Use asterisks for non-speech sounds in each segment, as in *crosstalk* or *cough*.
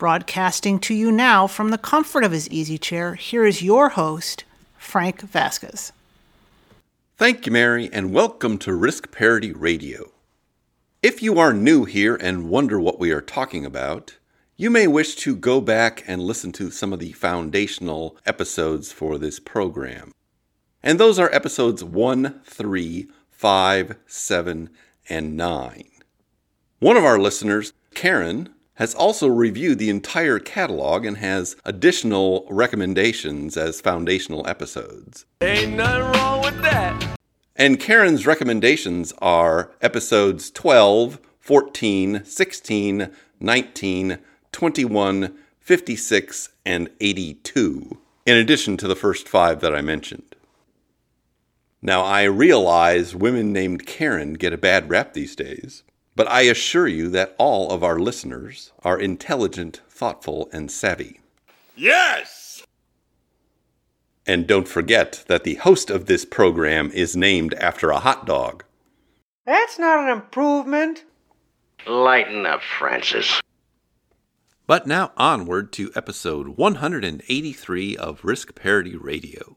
Broadcasting to you now from the comfort of his easy chair, here is your host, Frank Vasquez. Thank you, Mary, and welcome to Risk Parity Radio. If you are new here and wonder what we are talking about, you may wish to go back and listen to some of the foundational episodes for this program. And those are episodes 1, 3, 5, 7, and 9. One of our listeners, Karen, has also reviewed the entire catalog and has additional recommendations as foundational episodes. Ain't nothing wrong with that. And Karen's recommendations are episodes 12, 14, 16, 19, 21, 56, and 82, in addition to the first five that I mentioned. Now, I realize women named Karen get a bad rap these days, but I assure you that all of our listeners are intelligent, thoughtful, and savvy. Yes! And don't forget that the host of this program is named after a hot dog. That's not an improvement. Lighten up, Francis. But now onward to episode 183 of Risk Parity Radio.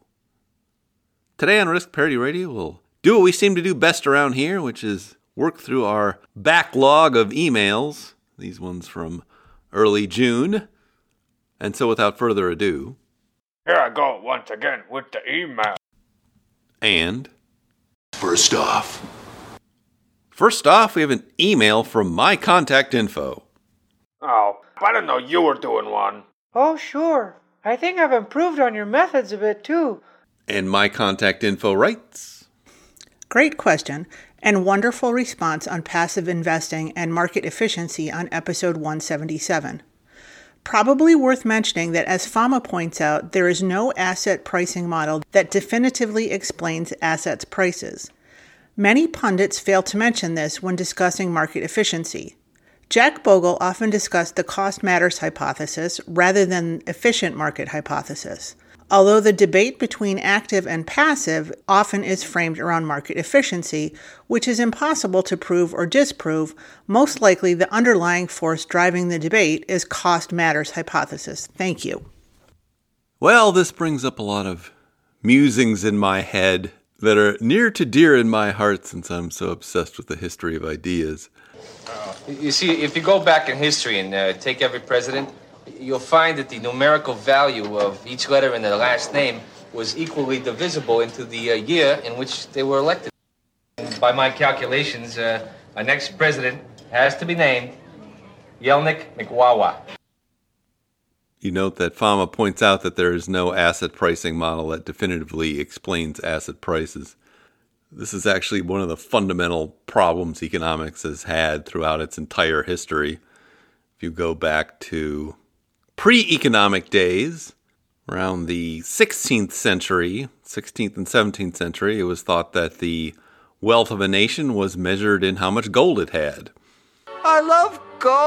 Today on Risk Parity Radio, we'll do what we seem to do best around here, which is work through our backlog of emails, these ones from early June. And so without further ado, Here I go once again with the email. and First off, first off, we have an email from my contact info. Oh, I didn't know you were doing one. Oh, sure. I think I've improved on your methods a bit too. And my contact info writes Great question and wonderful response on passive investing and market efficiency on episode 177. Probably worth mentioning that, as Fama points out, there is no asset pricing model that definitively explains assets' prices. Many pundits fail to mention this when discussing market efficiency. Jack Bogle often discussed the cost matters hypothesis rather than efficient market hypothesis. Although the debate between active and passive often is framed around market efficiency, which is impossible to prove or disprove, most likely the underlying force driving the debate is cost matters hypothesis. Thank you. Well, this brings up a lot of musings in my head that are near to dear in my heart since I'm so obsessed with the history of ideas. You see, if you go back in history and uh, take every president, you'll find that the numerical value of each letter in their last name was equally divisible into the uh, year in which they were elected. By my calculations, uh, our next president has to be named Yelnik McWawa. You note that Fama points out that there is no asset pricing model that definitively explains asset prices. This is actually one of the fundamental problems economics has had throughout its entire history. If you go back to pre economic days, around the 16th century, 16th and 17th century, it was thought that the wealth of a nation was measured in how much gold it had. I love gold.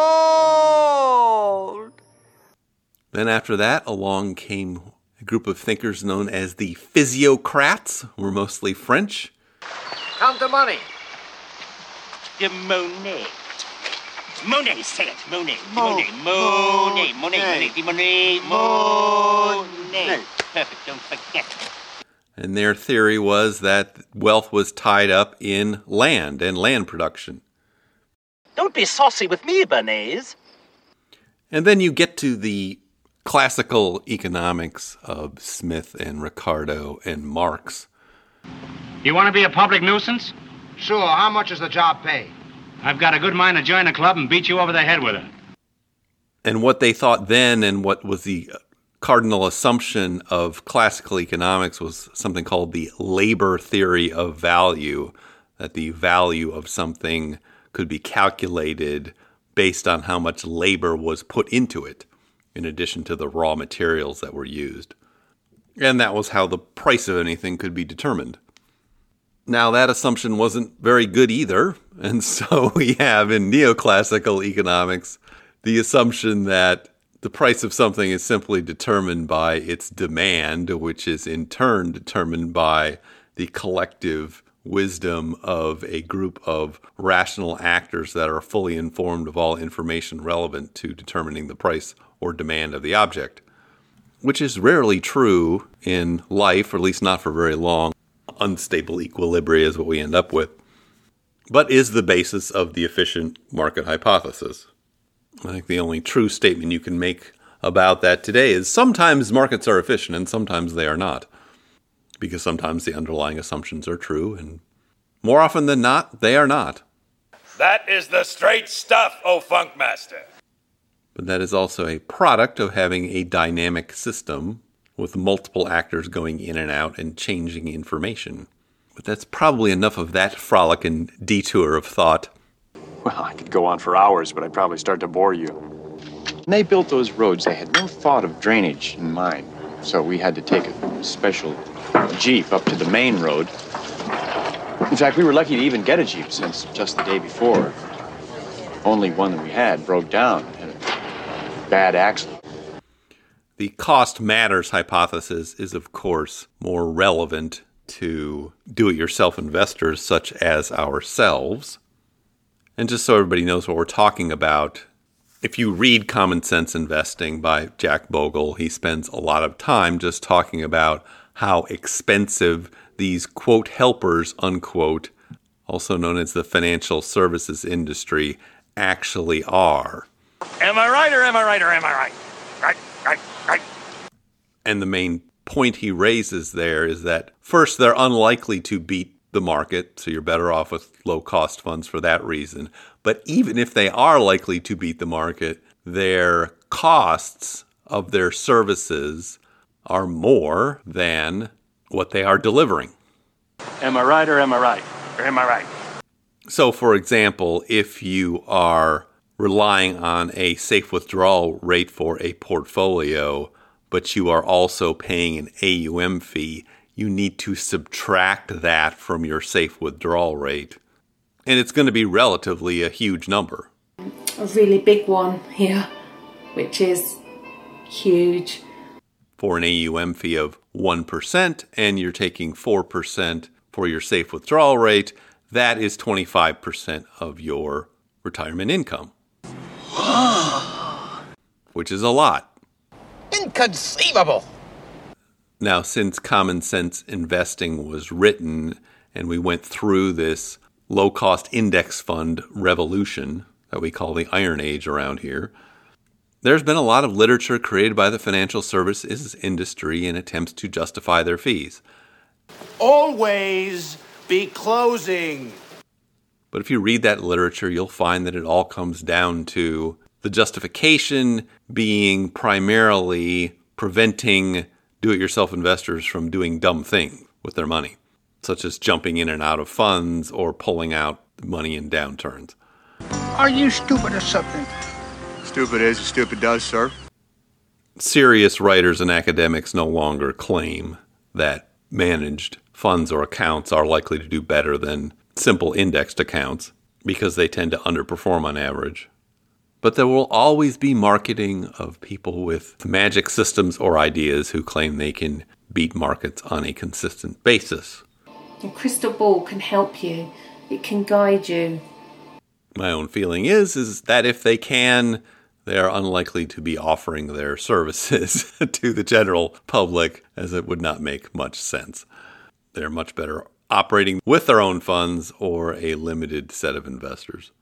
Then after that, along came a group of thinkers known as the physiocrats, who were mostly French. Count the money. De Monet. Monet, say it. Monet. Monet. Monet. Monet. Monet. Monet. Monet. Perfect. Don't forget. And their theory was that wealth was tied up in land and land production. Don't be saucy with me, Bernays. And then you get to the classical economics of Smith and Ricardo and Marx. You want to be a public nuisance? Sure, how much does the job pay? I've got a good mind to join a club and beat you over the head with it. And what they thought then, and what was the cardinal assumption of classical economics, was something called the labor theory of value that the value of something could be calculated based on how much labor was put into it. in addition to the raw materials that were used. And that was how the price of anything could be determined. Now, that assumption wasn't very good either. And *laughs* so we have in neoclassical economics the assumption that the price of something is simply determined by its demand, which is in turn determined by the collective wisdom of a group of rational actors that are fully informed of all information relevant to determining the price or demand of the object, which is rarely true in life, or at least not for very long. Unstable equilibria is what we end up with, but is the basis of the efficient market hypothesis. I think the only true statement you can make about that today is sometimes markets are efficient and sometimes they are not because sometimes the underlying assumptions are true, and more often than not, they are not. That is the straight stuff, O Funkmaster. But that is also a product of having a dynamic system with multiple actors going in and out and changing information. But that's probably enough of that frolic and detour of thought. Well, I could go on for hours, but I'd probably start to bore you. When they built those roads, they had no thought of drainage in mind. So we had to take a special Jeep up to the main road. In fact, we were lucky to even get a Jeep since just the day before, only one that we had broke down and a bad accident. The cost matters hypothesis is, of course, more relevant to do it yourself investors such as ourselves. And just so everybody knows what we're talking about, if you read Common Sense Investing by Jack Bogle, he spends a lot of time just talking about how expensive these quote helpers, unquote, also known as the financial services industry, actually are. Am I right or am I right or am I right? Right. And the main point he raises there is that first, they're unlikely to beat the market, so you're better off with low cost funds for that reason. But even if they are likely to beat the market, their costs of their services are more than what they are delivering. Am I right or am I right? Or am I right? So, for example, if you are relying on a safe withdrawal rate for a portfolio, but you are also paying an AUM fee, you need to subtract that from your safe withdrawal rate. And it's going to be relatively a huge number. A really big one here, which is huge for an AUM fee of 1% and you're taking 4% for your safe withdrawal rate, that is 25% of your retirement income. *gasps* which is a lot. Inconceivable! Now, since common sense investing was written and we went through this low cost index fund revolution that we call the Iron Age around here, there's been a lot of literature created by the financial services industry in attempts to justify their fees. Always be closing. But if you read that literature, you'll find that it all comes down to the justification being primarily preventing do it yourself investors from doing dumb things with their money, such as jumping in and out of funds or pulling out money in downturns. Are you stupid or something? Stupid is, stupid does, sir. Serious writers and academics no longer claim that managed funds or accounts are likely to do better than simple indexed accounts because they tend to underperform on average. But there will always be marketing of people with magic systems or ideas who claim they can beat markets on a consistent basis. A crystal ball can help you, it can guide you. My own feeling is is that if they can they are unlikely to be offering their *laughs* services to the general public, as it would not make much sense. They're much better operating with their own funds or a limited set of investors.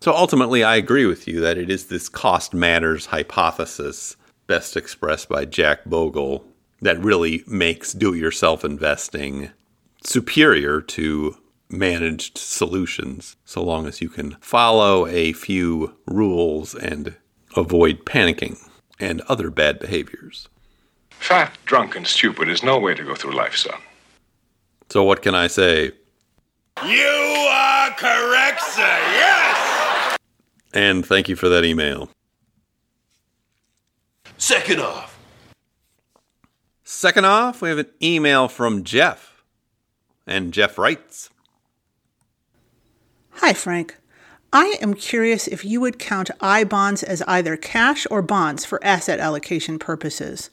So ultimately, I agree with you that it is this cost matters hypothesis, best expressed by Jack Bogle, that really makes do it yourself investing superior to managed solutions, so long as you can follow a few rules and avoid panicking and other bad behaviors. Fat, drunk, and stupid is no way to go through life, son. So, what can I say? You are correct, sir. Yes! And thank you for that email. Second off. Second off, we have an email from Jeff. And Jeff writes Hi, Frank. I am curious if you would count I bonds as either cash or bonds for asset allocation purposes.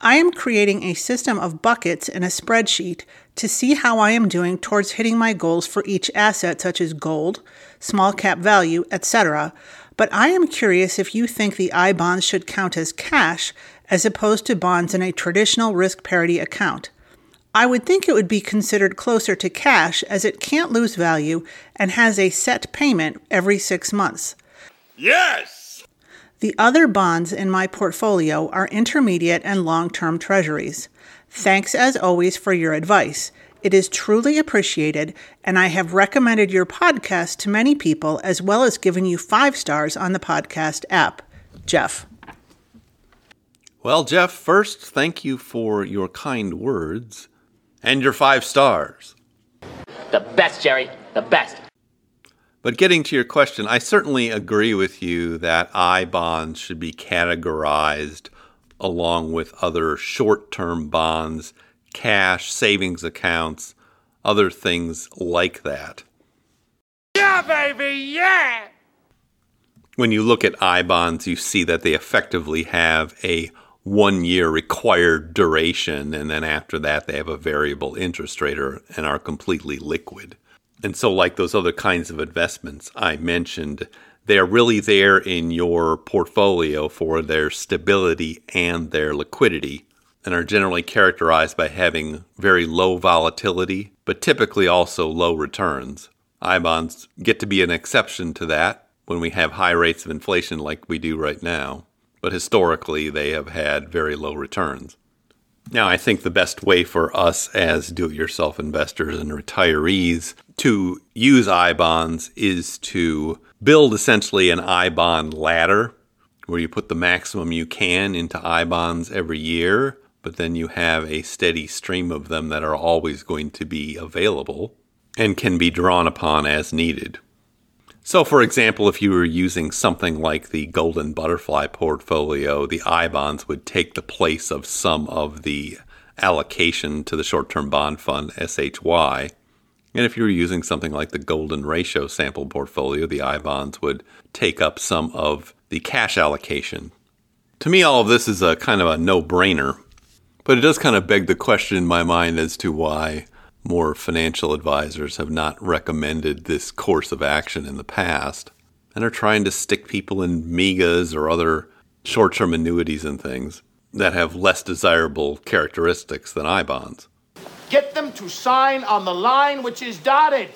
I am creating a system of buckets in a spreadsheet to see how I am doing towards hitting my goals for each asset, such as gold, small cap value, etc. But I am curious if you think the I bonds should count as cash as opposed to bonds in a traditional risk parity account. I would think it would be considered closer to cash as it can't lose value and has a set payment every six months. Yes! The other bonds in my portfolio are intermediate and long term treasuries. Thanks as always for your advice. It is truly appreciated, and I have recommended your podcast to many people as well as given you five stars on the podcast app. Jeff. Well, Jeff, first, thank you for your kind words and your five stars. The best, Jerry. The best. But getting to your question, I certainly agree with you that I bonds should be categorized along with other short term bonds, cash, savings accounts, other things like that. Yeah, baby, yeah! When you look at I bonds, you see that they effectively have a one year required duration, and then after that, they have a variable interest rate or, and are completely liquid. And so, like those other kinds of investments I mentioned, they are really there in your portfolio for their stability and their liquidity, and are generally characterized by having very low volatility, but typically also low returns. I bonds get to be an exception to that when we have high rates of inflation like we do right now but historically they have had very low returns. Now, I think the best way for us as do it yourself investors and retirees to use I bonds is to build essentially an I bond ladder where you put the maximum you can into I bonds every year, but then you have a steady stream of them that are always going to be available and can be drawn upon as needed. So, for example, if you were using something like the Golden Butterfly portfolio, the I bonds would take the place of some of the allocation to the short term bond fund, SHY. And if you were using something like the Golden Ratio sample portfolio, the I bonds would take up some of the cash allocation. To me, all of this is a kind of a no brainer, but it does kind of beg the question in my mind as to why more financial advisors have not recommended this course of action in the past and are trying to stick people in MYGAs or other short term annuities and things that have less desirable characteristics than I bonds. Get them to sign on the line which is dotted.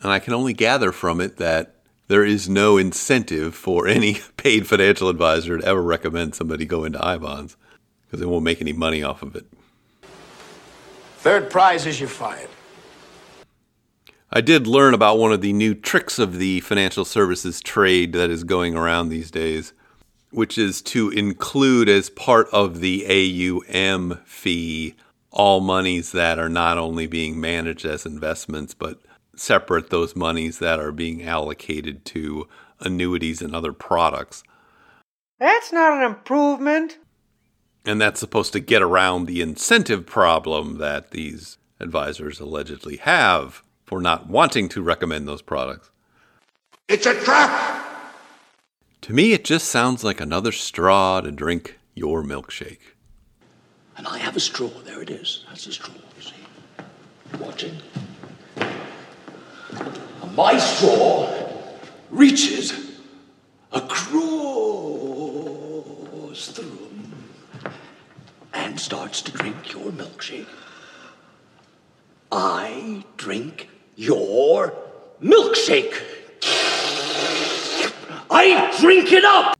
And I can only gather from it that there is no incentive for any *laughs* paid financial advisor to ever recommend somebody go into I bonds because they won't make any money off of it. Third prize is you're fired. I did learn about one of the new tricks of the financial services trade that is going around these days, which is to include as part of the AUM fee all monies that are not only being managed as investments, but separate those monies that are being allocated to annuities and other products. That's not an improvement. And that's supposed to get around the incentive problem that these advisors allegedly have for not wanting to recommend those products. It's a trap! To me, it just sounds like another straw to drink your milkshake. And I have a straw. There it is. That's a straw, you see. Watching. And my straw reaches across the room and starts to drink your milkshake. I drink your milkshake. I drink it up!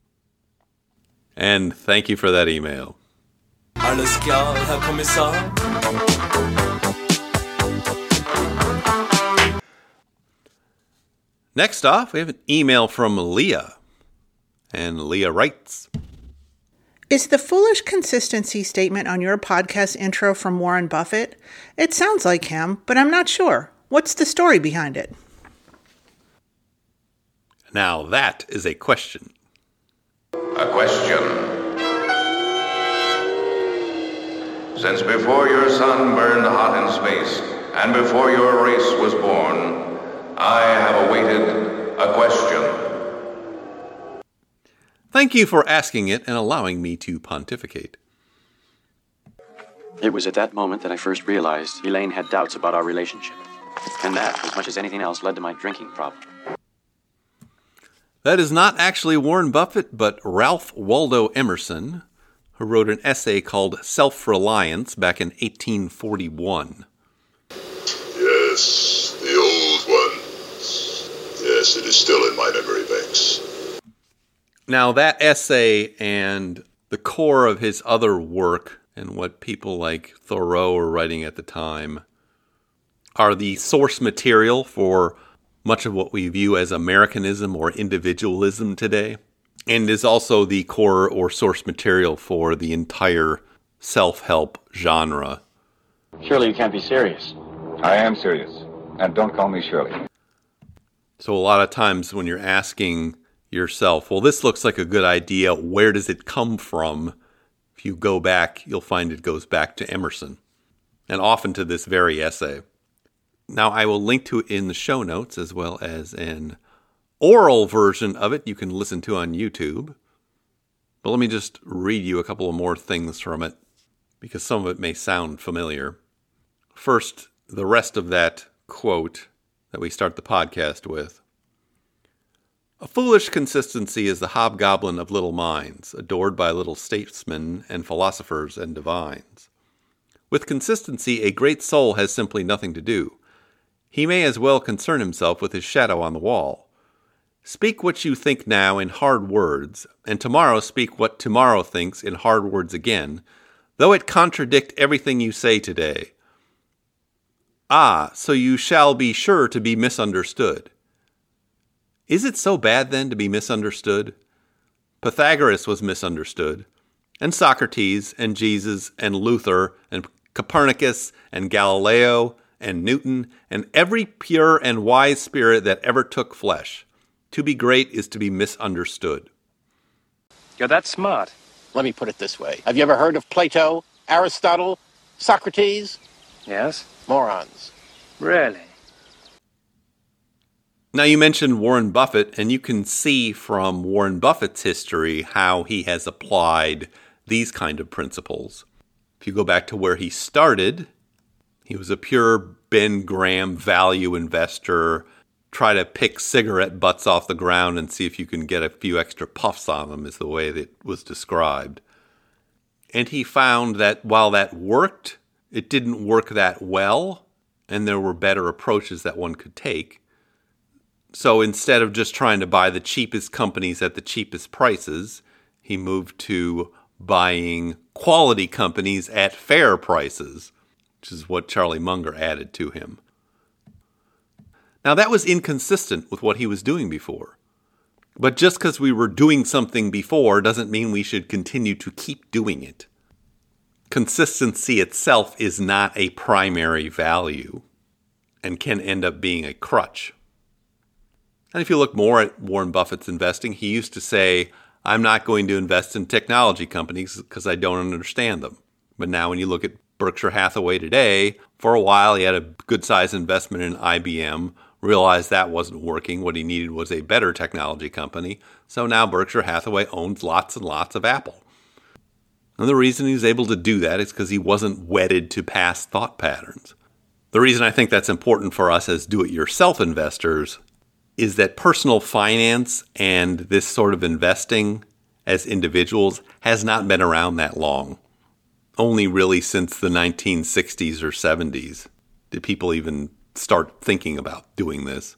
And thank you for that email. Alles klar, Herr Kommissar? Next off, we have an email from Leah. And Leah writes Is the foolish consistency statement on your podcast intro from Warren Buffett? It sounds like him, but I'm not sure. What's the story behind it? Now that is a question. A question. Since before your sun burned hot in space, and before your race was born, I have awaited a question. Thank you for asking it and allowing me to pontificate. It was at that moment that I first realized Elaine had doubts about our relationship. And that, as much as anything else, led to my drinking problem. That is not actually Warren Buffett, but Ralph Waldo Emerson, who wrote an essay called Self Reliance back in 1841. Yes, the old one. Yes, it is still in my memory banks. Now, that essay and the core of his other work and what people like Thoreau were writing at the time are the source material for much of what we view as Americanism or individualism today, and is also the core or source material for the entire self help genre. Surely you can't be serious. I am serious. And don't call me Shirley. So, a lot of times when you're asking yourself, well, this looks like a good idea, where does it come from? If you go back, you'll find it goes back to Emerson, and often to this very essay. Now, I will link to it in the show notes as well as an oral version of it you can listen to on YouTube. But let me just read you a couple of more things from it because some of it may sound familiar. First, the rest of that quote that we start the podcast with. A foolish consistency is the hobgoblin of little minds, adored by little statesmen and philosophers and divines. With consistency, a great soul has simply nothing to do. He may as well concern himself with his shadow on the wall. Speak what you think now in hard words, and tomorrow speak what tomorrow thinks in hard words again, though it contradict everything you say today. Ah, so you shall be sure to be misunderstood. Is it so bad then to be misunderstood? Pythagoras was misunderstood, and Socrates, and Jesus, and Luther, and Copernicus, and Galileo, and Newton, and every pure and wise spirit that ever took flesh. To be great is to be misunderstood. You're that smart. Let me put it this way. Have you ever heard of Plato, Aristotle, Socrates? Yes? Morons. Really? Now, you mentioned Warren Buffett, and you can see from Warren Buffett's history how he has applied these kind of principles. If you go back to where he started, he was a pure Ben Graham value investor. Try to pick cigarette butts off the ground and see if you can get a few extra puffs on them, is the way that was described. And he found that while that worked, it didn't work that well, and there were better approaches that one could take. So instead of just trying to buy the cheapest companies at the cheapest prices, he moved to buying quality companies at fair prices, which is what Charlie Munger added to him. Now, that was inconsistent with what he was doing before. But just because we were doing something before doesn't mean we should continue to keep doing it. Consistency itself is not a primary value and can end up being a crutch. And if you look more at Warren Buffett's investing, he used to say, I'm not going to invest in technology companies because I don't understand them. But now, when you look at Berkshire Hathaway today, for a while he had a good sized investment in IBM, realized that wasn't working. What he needed was a better technology company. So now Berkshire Hathaway owns lots and lots of Apple. And the reason he was able to do that is because he wasn't wedded to past thought patterns. The reason I think that's important for us as do it yourself investors is that personal finance and this sort of investing as individuals has not been around that long. Only really since the 1960s or 70s did people even start thinking about doing this.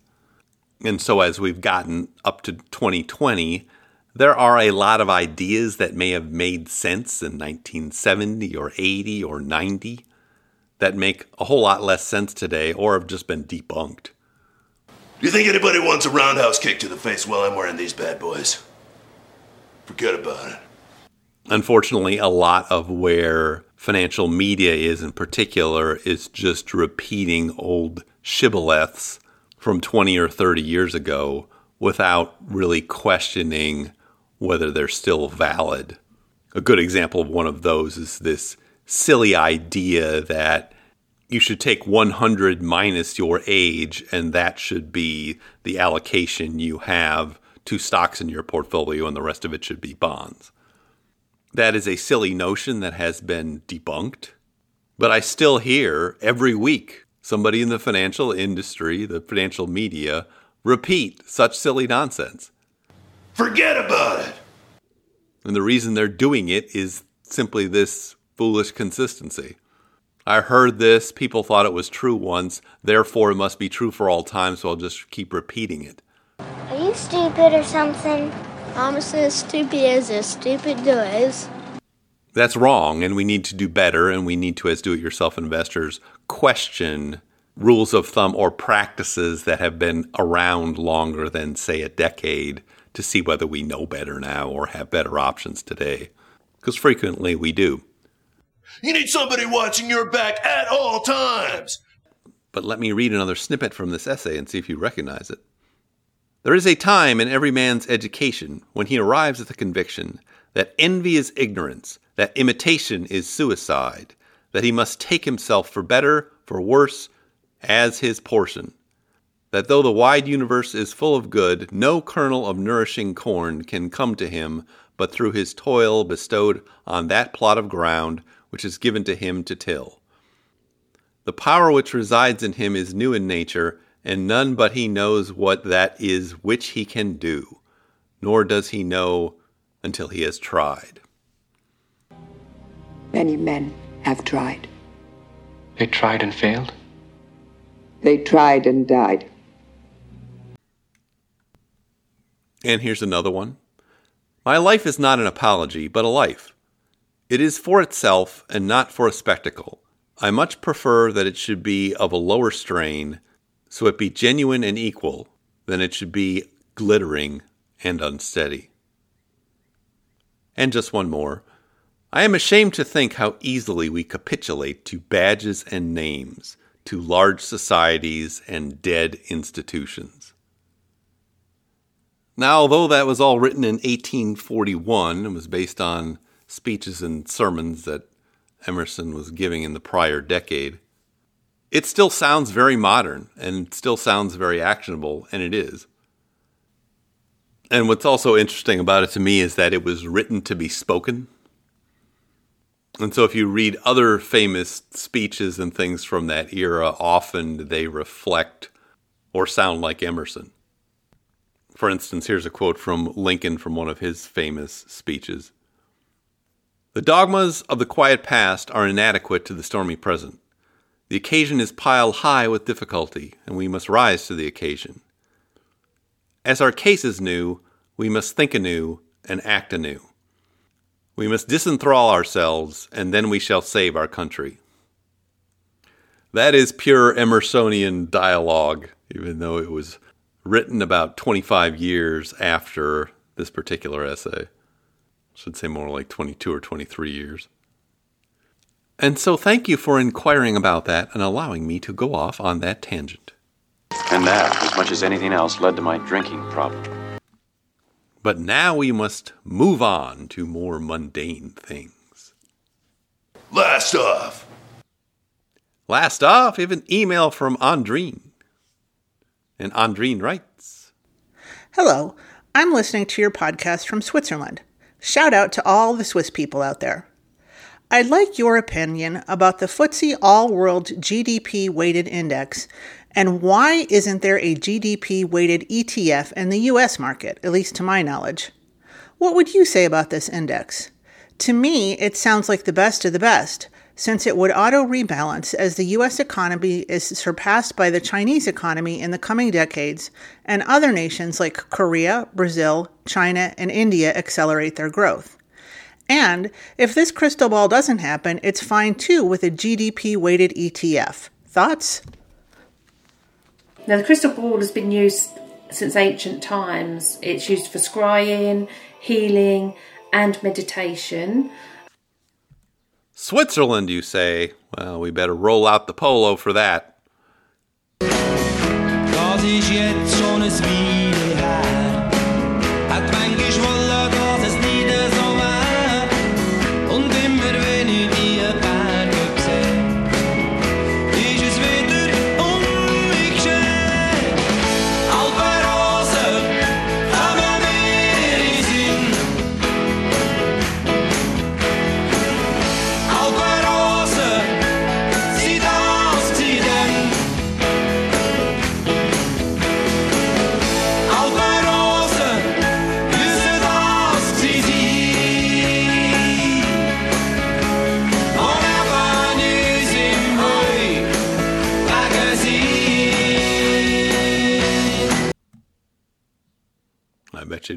And so, as we've gotten up to 2020, there are a lot of ideas that may have made sense in 1970 or 80 or 90 that make a whole lot less sense today or have just been debunked. Do you think anybody wants a roundhouse kick to the face while I'm wearing these bad boys? Forget about it. Unfortunately, a lot of where financial media is in particular is just repeating old shibboleths from 20 or 30 years ago without really questioning whether they're still valid. A good example of one of those is this silly idea that you should take 100 minus your age and that should be the allocation you have to stocks in your portfolio and the rest of it should be bonds. That is a silly notion that has been debunked. But I still hear every week somebody in the financial industry, the financial media, repeat such silly nonsense. Forget about it. And the reason they're doing it is simply this foolish consistency. I heard this, people thought it was true once, therefore it must be true for all time, so I'll just keep repeating it. Are you stupid or something? I'm as stupid as a stupid does. That's wrong, and we need to do better, and we need to, as do it yourself investors, question rules of thumb or practices that have been around longer than, say, a decade to see whether we know better now or have better options today. Because frequently we do. You need somebody watching your back at all times. But let me read another snippet from this essay and see if you recognize it. There is a time in every man's education when he arrives at the conviction that envy is ignorance, that imitation is suicide, that he must take himself for better, for worse, as his portion, that though the wide universe is full of good, no kernel of nourishing corn can come to him but through his toil bestowed on that plot of ground which is given to him to till. The power which resides in him is new in nature, and none but he knows what that is which he can do, nor does he know until he has tried. Many men have tried. They tried and failed? They tried and died. And here's another one My life is not an apology, but a life. It is for itself and not for a spectacle. I much prefer that it should be of a lower strain, so it be genuine and equal, than it should be glittering and unsteady. And just one more. I am ashamed to think how easily we capitulate to badges and names, to large societies and dead institutions. Now, although that was all written in 1841 and was based on speeches and sermons that Emerson was giving in the prior decade, it still sounds very modern and still sounds very actionable, and it is. And what's also interesting about it to me is that it was written to be spoken. And so if you read other famous speeches and things from that era, often they reflect or sound like Emerson. For instance, here's a quote from Lincoln from one of his famous speeches. The dogmas of the quiet past are inadequate to the stormy present. The occasion is piled high with difficulty, and we must rise to the occasion. As our case is new, we must think anew and act anew. We must disenthrall ourselves, and then we shall save our country. That is pure Emersonian dialogue, even though it was written about 25 years after this particular essay should say more like 22 or 23 years. And so thank you for inquiring about that and allowing me to go off on that tangent. And that, as much as anything else, led to my drinking problem. But now we must move on to more mundane things. Last off. Last off, we have an email from Andrine. And Andrine writes Hello, I'm listening to your podcast from Switzerland. Shout out to all the Swiss people out there. I'd like your opinion about the FTSE All World GDP Weighted Index and why isn't there a GDP weighted ETF in the US market, at least to my knowledge? What would you say about this index? To me, it sounds like the best of the best, since it would auto rebalance as the US economy is surpassed by the Chinese economy in the coming decades, and other nations like Korea, Brazil, China, and India accelerate their growth. And if this crystal ball doesn't happen, it's fine too with a GDP weighted ETF. Thoughts? Now, the crystal ball has been used since ancient times. It's used for scrying, healing, and meditation. Switzerland, you say? Well, we better roll out the polo for that.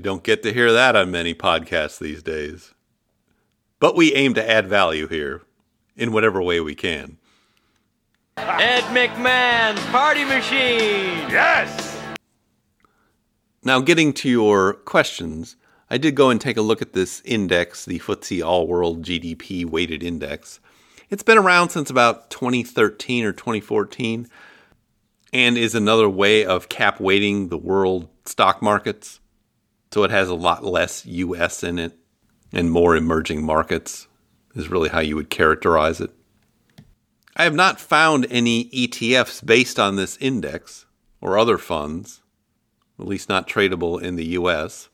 Don't get to hear that on many podcasts these days. But we aim to add value here in whatever way we can. Ed McMahon's Party Machine! Yes! Now, getting to your questions, I did go and take a look at this index, the FTSE All World GDP Weighted Index. It's been around since about 2013 or 2014 and is another way of cap weighting the world stock markets. So it has a lot less US in it and more emerging markets, is really how you would characterize it. I have not found any ETFs based on this index or other funds, at least not tradable in the US,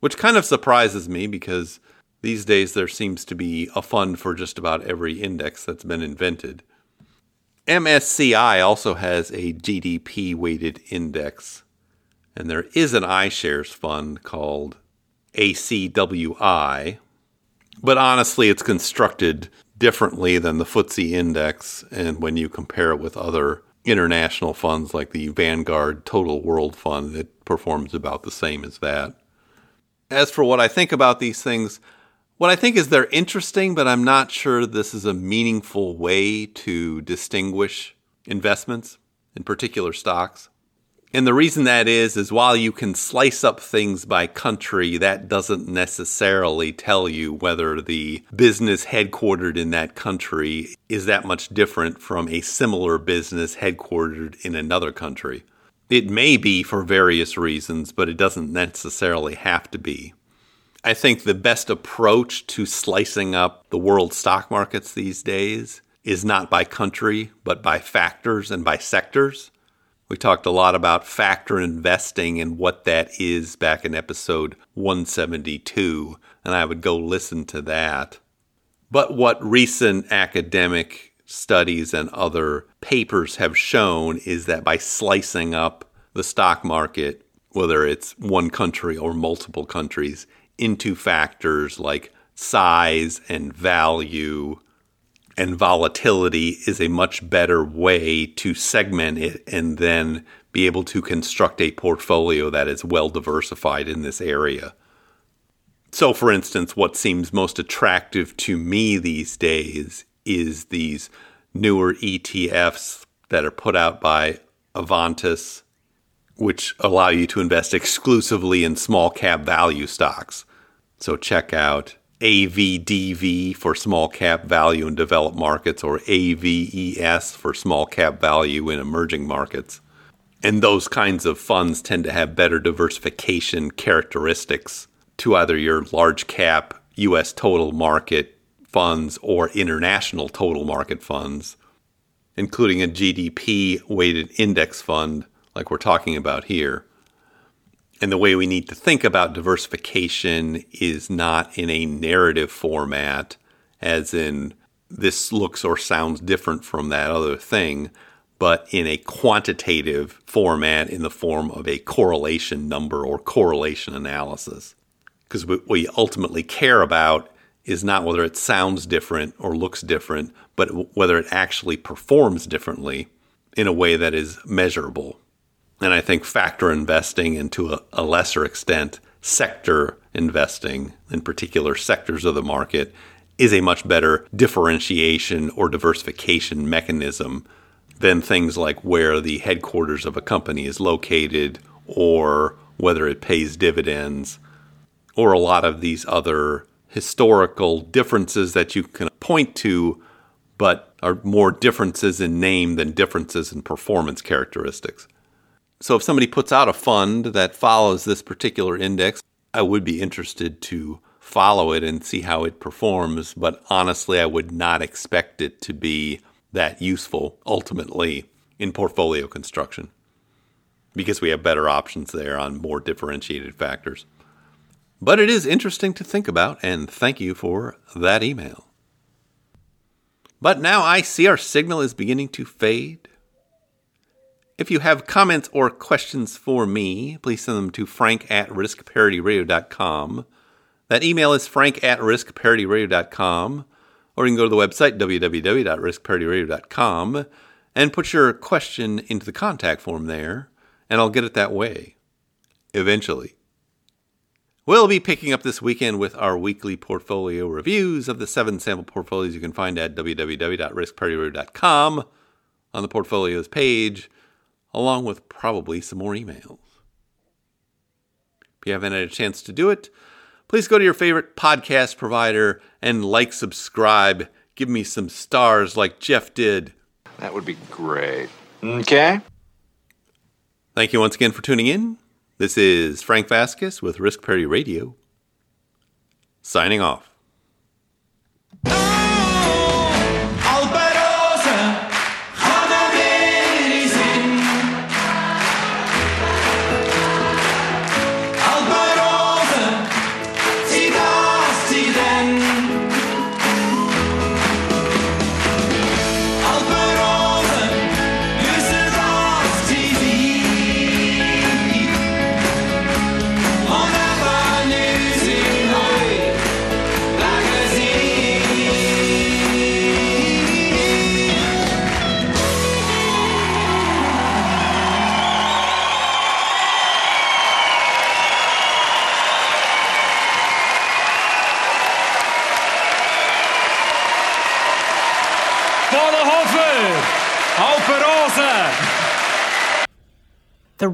which kind of surprises me because these days there seems to be a fund for just about every index that's been invented. MSCI also has a GDP weighted index, and there is an iShares fund called ACWI, but honestly, it's constructed differently than the FTSE index. And when you compare it with other international funds like the Vanguard Total World Fund, it performs about the same as that. As for what I think about these things, what I think is they're interesting, but I'm not sure this is a meaningful way to distinguish investments, in particular stocks. And the reason that is, is while you can slice up things by country, that doesn't necessarily tell you whether the business headquartered in that country is that much different from a similar business headquartered in another country. It may be for various reasons, but it doesn't necessarily have to be. I think the best approach to slicing up the world stock markets these days is not by country, but by factors and by sectors. We talked a lot about factor investing and what that is back in episode 172, and I would go listen to that. But what recent academic studies and other papers have shown is that by slicing up the stock market, whether it's one country or multiple countries, into factors like size and value and volatility is a much better way to segment it and then be able to construct a portfolio that is well diversified in this area. So, for instance, what seems most attractive to me these days is these newer ETFs that are put out by Avantis, which allow you to invest exclusively in small cap value stocks. So, check out AVDV for small cap value in developed markets or AVES for small cap value in emerging markets. And those kinds of funds tend to have better diversification characteristics to either your large cap US total market funds or international total market funds, including a GDP weighted index fund like we're talking about here. And the way we need to think about diversification is not in a narrative format, as in this looks or sounds different from that other thing, but in a quantitative format in the form of a correlation number or correlation analysis. Because what we ultimately care about is not whether it sounds different or looks different, but whether it actually performs differently in a way that is measurable. And I think factor investing, and to a, a lesser extent, sector investing, in particular sectors of the market, is a much better differentiation or diversification mechanism than things like where the headquarters of a company is located or whether it pays dividends or a lot of these other historical differences that you can point to, but are more differences in name than differences in performance characteristics. So if somebody puts out a fund that follows this particular index, I would be interested to follow it and see how it performs. But honestly, I would not expect it to be that useful ultimately in portfolio construction because we have better options there on more differentiated factors. But it is interesting to think about, and thank you for that email. But now I see our signal is beginning to fade. If you have comments or questions for me, please send them to frank at riskparityradio.com. That email is frank at riskparityradio.com, or you can go to the website www.riskparityradio.com and put your question into the contact form there, and I'll get it that way. Eventually. We'll be picking up this weekend with our weekly portfolio reviews of the seven sample portfolios you can find at www.riskparityradio.com on the portfolios page, along with probably some more emails. If you haven't had a chance to do it, please go to your favorite podcast provider and like, subscribe, give me some stars like Jeff did. That would be great. Okay. Thank you once again for tuning in. This is Frank Vasquez with Risk Parity Radio, signing off.